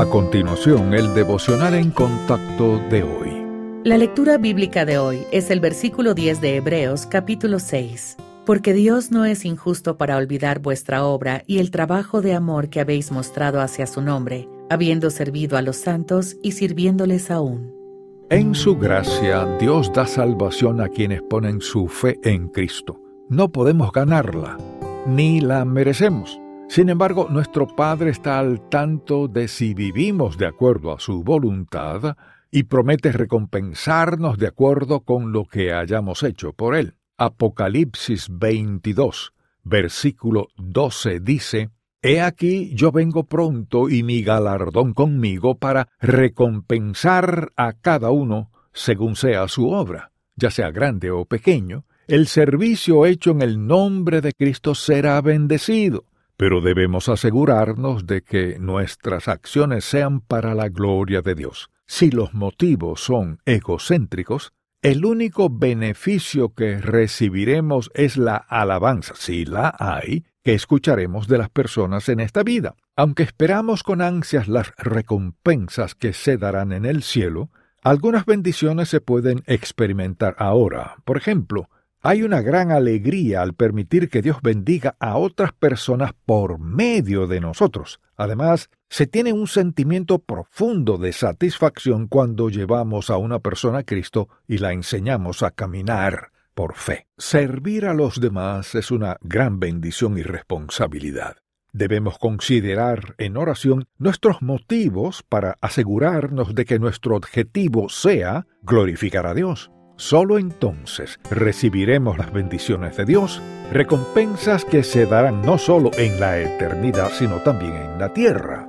A continuación, el devocional en contacto de hoy. La lectura bíblica de hoy es el versículo 10 de Hebreos capítulo 6. Porque Dios no es injusto para olvidar vuestra obra y el trabajo de amor que habéis mostrado hacia su nombre, habiendo servido a los santos y sirviéndoles aún. En su gracia, Dios da salvación a quienes ponen su fe en Cristo. No podemos ganarla, ni la merecemos. Sin embargo, nuestro Padre está al tanto de si vivimos de acuerdo a su voluntad y promete recompensarnos de acuerdo con lo que hayamos hecho por Él. Apocalipsis 22, versículo 12 dice, He aquí yo vengo pronto y mi galardón conmigo para recompensar a cada uno según sea su obra, ya sea grande o pequeño, el servicio hecho en el nombre de Cristo será bendecido pero debemos asegurarnos de que nuestras acciones sean para la gloria de Dios. Si los motivos son egocéntricos, el único beneficio que recibiremos es la alabanza, si la hay, que escucharemos de las personas en esta vida. Aunque esperamos con ansias las recompensas que se darán en el cielo, algunas bendiciones se pueden experimentar ahora. Por ejemplo, hay una gran alegría al permitir que Dios bendiga a otras personas por medio de nosotros. Además, se tiene un sentimiento profundo de satisfacción cuando llevamos a una persona a Cristo y la enseñamos a caminar por fe. Servir a los demás es una gran bendición y responsabilidad. Debemos considerar en oración nuestros motivos para asegurarnos de que nuestro objetivo sea glorificar a Dios. Solo entonces recibiremos las bendiciones de Dios, recompensas que se darán no solo en la eternidad, sino también en la tierra.